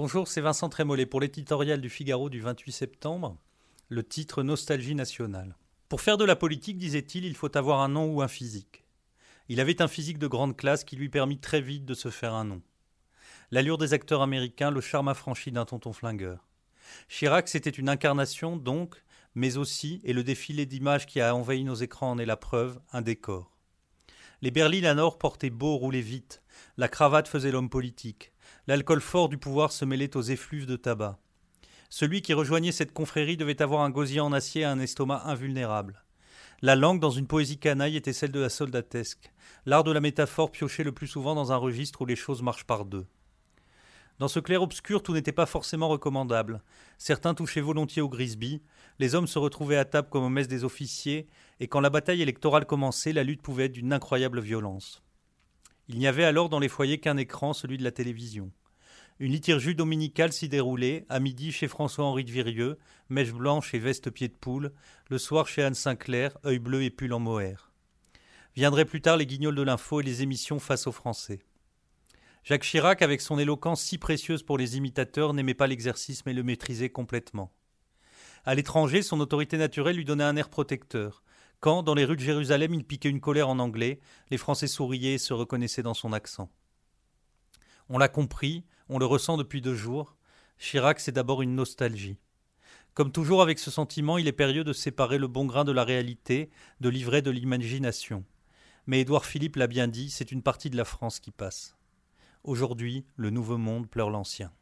Bonjour, c'est Vincent Trémollet pour l'éditorial du Figaro du 28 septembre. Le titre Nostalgie nationale. Pour faire de la politique, disait-il, il faut avoir un nom ou un physique. Il avait un physique de grande classe qui lui permit très vite de se faire un nom. L'allure des acteurs américains, le charme affranchi d'un tonton flingueur. Chirac, c'était une incarnation, donc, mais aussi, et le défilé d'images qui a envahi nos écrans en est la preuve, un décor. Les berlines à nord portaient beau, roulaient vite. La cravate faisait l'homme politique. L'alcool fort du pouvoir se mêlait aux effluves de tabac. Celui qui rejoignait cette confrérie devait avoir un gosier en acier et un estomac invulnérable. La langue dans une poésie canaille était celle de la soldatesque. L'art de la métaphore piochait le plus souvent dans un registre où les choses marchent par deux. Dans ce clair-obscur, tout n'était pas forcément recommandable. Certains touchaient volontiers au Grisby, les hommes se retrouvaient à table comme au messe des officiers, et quand la bataille électorale commençait, la lutte pouvait être d'une incroyable violence. Il n'y avait alors dans les foyers qu'un écran, celui de la télévision. Une liturgie dominicale s'y déroulait, à midi chez François-Henri de Virieux, mèche blanche et veste pied de poule, le soir chez Anne Sinclair, œil bleu et pull en mohair. Viendraient plus tard les guignols de l'info et les émissions face aux Français. Jacques Chirac, avec son éloquence si précieuse pour les imitateurs, n'aimait pas l'exercice mais le maîtrisait complètement. À l'étranger, son autorité naturelle lui donnait un air protecteur. Quand, dans les rues de Jérusalem, il piquait une colère en anglais, les Français souriaient et se reconnaissaient dans son accent. On l'a compris, on le ressent depuis deux jours. Chirac, c'est d'abord une nostalgie. Comme toujours avec ce sentiment, il est périlleux de séparer le bon grain de la réalité, de livrer de l'imagination. Mais Édouard Philippe l'a bien dit, c'est une partie de la France qui passe. Aujourd'hui, le nouveau monde pleure l'ancien.